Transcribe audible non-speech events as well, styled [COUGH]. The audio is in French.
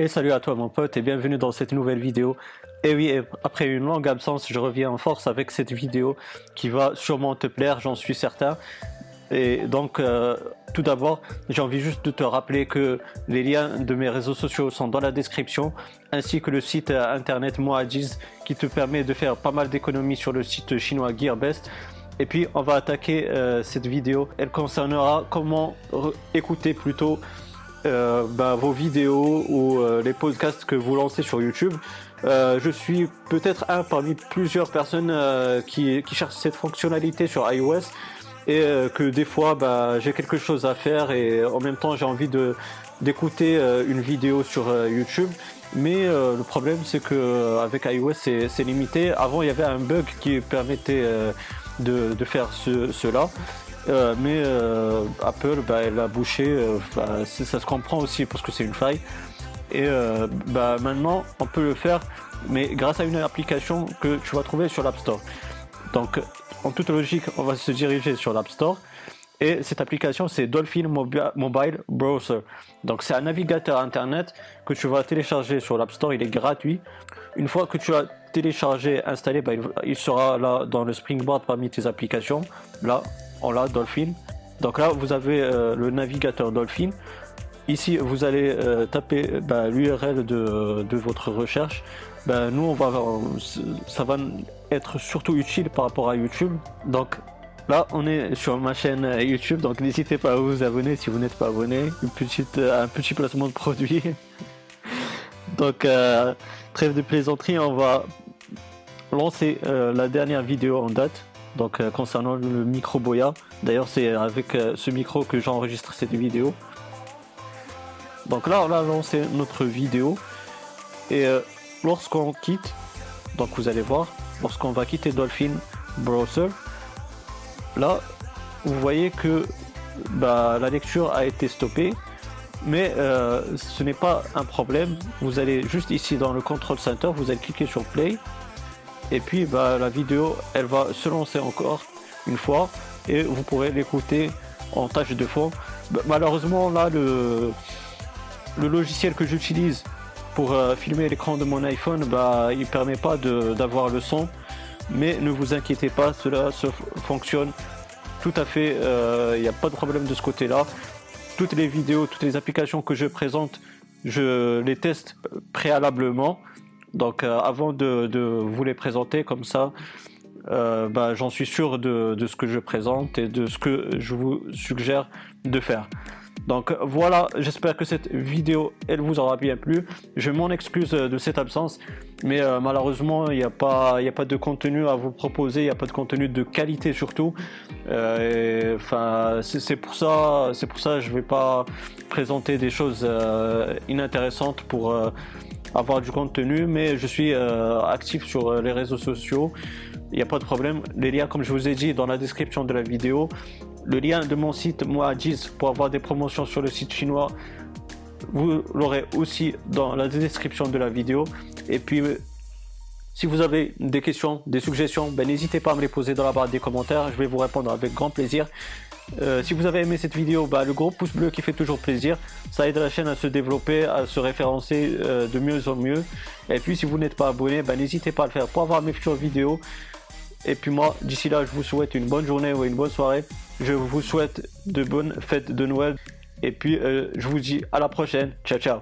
Et salut à toi mon pote et bienvenue dans cette nouvelle vidéo. Et oui, après une longue absence, je reviens en force avec cette vidéo qui va sûrement te plaire, j'en suis certain. Et donc, euh, tout d'abord, j'ai envie juste de te rappeler que les liens de mes réseaux sociaux sont dans la description, ainsi que le site internet Moajiz qui te permet de faire pas mal d'économies sur le site chinois GearBest. Et puis, on va attaquer euh, cette vidéo. Elle concernera comment écouter plutôt euh, bah, vos vidéos ou euh, les podcasts que vous lancez sur YouTube. Euh, je suis peut-être un parmi plusieurs personnes qui, qui, cherchent cette fonctionnalité sur iOS et que des fois bah, j'ai quelque chose à faire et en même temps j'ai envie de d'écouter une vidéo sur YouTube. Mais le problème c'est que avec iOS c'est limité. Avant il y avait un bug qui permettait de, de, faire ce, cela. Euh, mais euh, Apple, bah, elle a bouché, euh, ça se comprend aussi parce que c'est une faille. Et bah, maintenant, on peut le faire, mais grâce à une application que tu vas trouver sur l'App Store. Donc, en toute logique, on va se diriger sur l'App Store. Et cette application, c'est Dolphin Mobile Browser. Donc, c'est un navigateur internet que tu vas télécharger sur l'App Store. Il est gratuit. Une fois que tu l'as téléchargé, installé, bah, il sera là dans le Springboard parmi tes applications. Là, on l'a, Dolphin. Donc là, vous avez euh, le navigateur Dolphin. Ici, vous allez euh, taper bah, l'URL de, votre recherche. Ben, nous, on va, ça va être surtout utile par rapport à YouTube. Donc là, on est sur ma chaîne YouTube. Donc n'hésitez pas à vous abonner si vous n'êtes pas abonné. Une petite, un petit placement de produit. [LAUGHS] donc euh, trêve de plaisanterie, on va lancer la dernière vidéo en date donc euh, concernant le micro Boya. D'ailleurs c'est avec euh, ce micro que j'enregistre cette vidéo. Donc là on a lancé notre vidéo et euh, lorsqu'on quitte, donc vous allez voir, lorsqu'on va quitter Dolphin Browser, là vous voyez que bah, la lecture a été stoppée mais ce n'est pas un problème. Vous allez juste ici dans le control center, vous allez cliquer sur play et puis bah, la vidéo elle va se lancer encore une fois et vous pourrez l'écouter en tâche de fond. Bah, malheureusement là le, le logiciel que j'utilise pour euh, filmer l'écran de mon iPhone bah, il permet pas d'avoir le son. Mais ne vous inquiétez pas cela se fonctionne tout à fait euh, il n'y a pas de problème de ce côté là toutes les vidéos toutes les applications que je présente je les teste préalablement donc euh, avant de, vous les présenter comme ça, euh, bah, j'en suis sûr de, ce que je présente et de ce que je vous suggère de faire. Donc voilà, j'espère que cette vidéo elle vous aura bien plu. Je m'en excuse de cette absence, mais euh, malheureusement il n'y a pas a pas de contenu à vous proposer, il n'y a pas de contenu de qualité surtout. Enfin c'est pour ça c'est pour ça je vais pas présenter des choses inintéressantes pour avoir du contenu, mais je suis euh, actif sur euh, les réseaux sociaux. Il n'y a pas de problème. Les liens, comme je vous ai dit, dans la description de la vidéo. Le lien de mon site Moajiz pour avoir des promotions sur le site chinois, vous l'aurez aussi dans la description de la vidéo. Et puis, si vous avez des questions, des suggestions, ben, n'hésitez pas à me les poser dans la barre des commentaires. Je vais vous répondre avec grand plaisir. Euh, si vous avez aimé cette vidéo, bah, le gros pouce bleu qui fait toujours plaisir, ça aide la chaîne à se développer, à se référencer euh, de mieux en mieux. Et puis si vous n'êtes pas abonné, bah, n'hésitez pas à le faire pour avoir mes futures vidéos. Et puis moi, d'ici là, je vous souhaite une bonne journée ou une bonne soirée. Je vous souhaite de bonnes fêtes de Noël. Et puis euh, je vous dis à la prochaine. Ciao ciao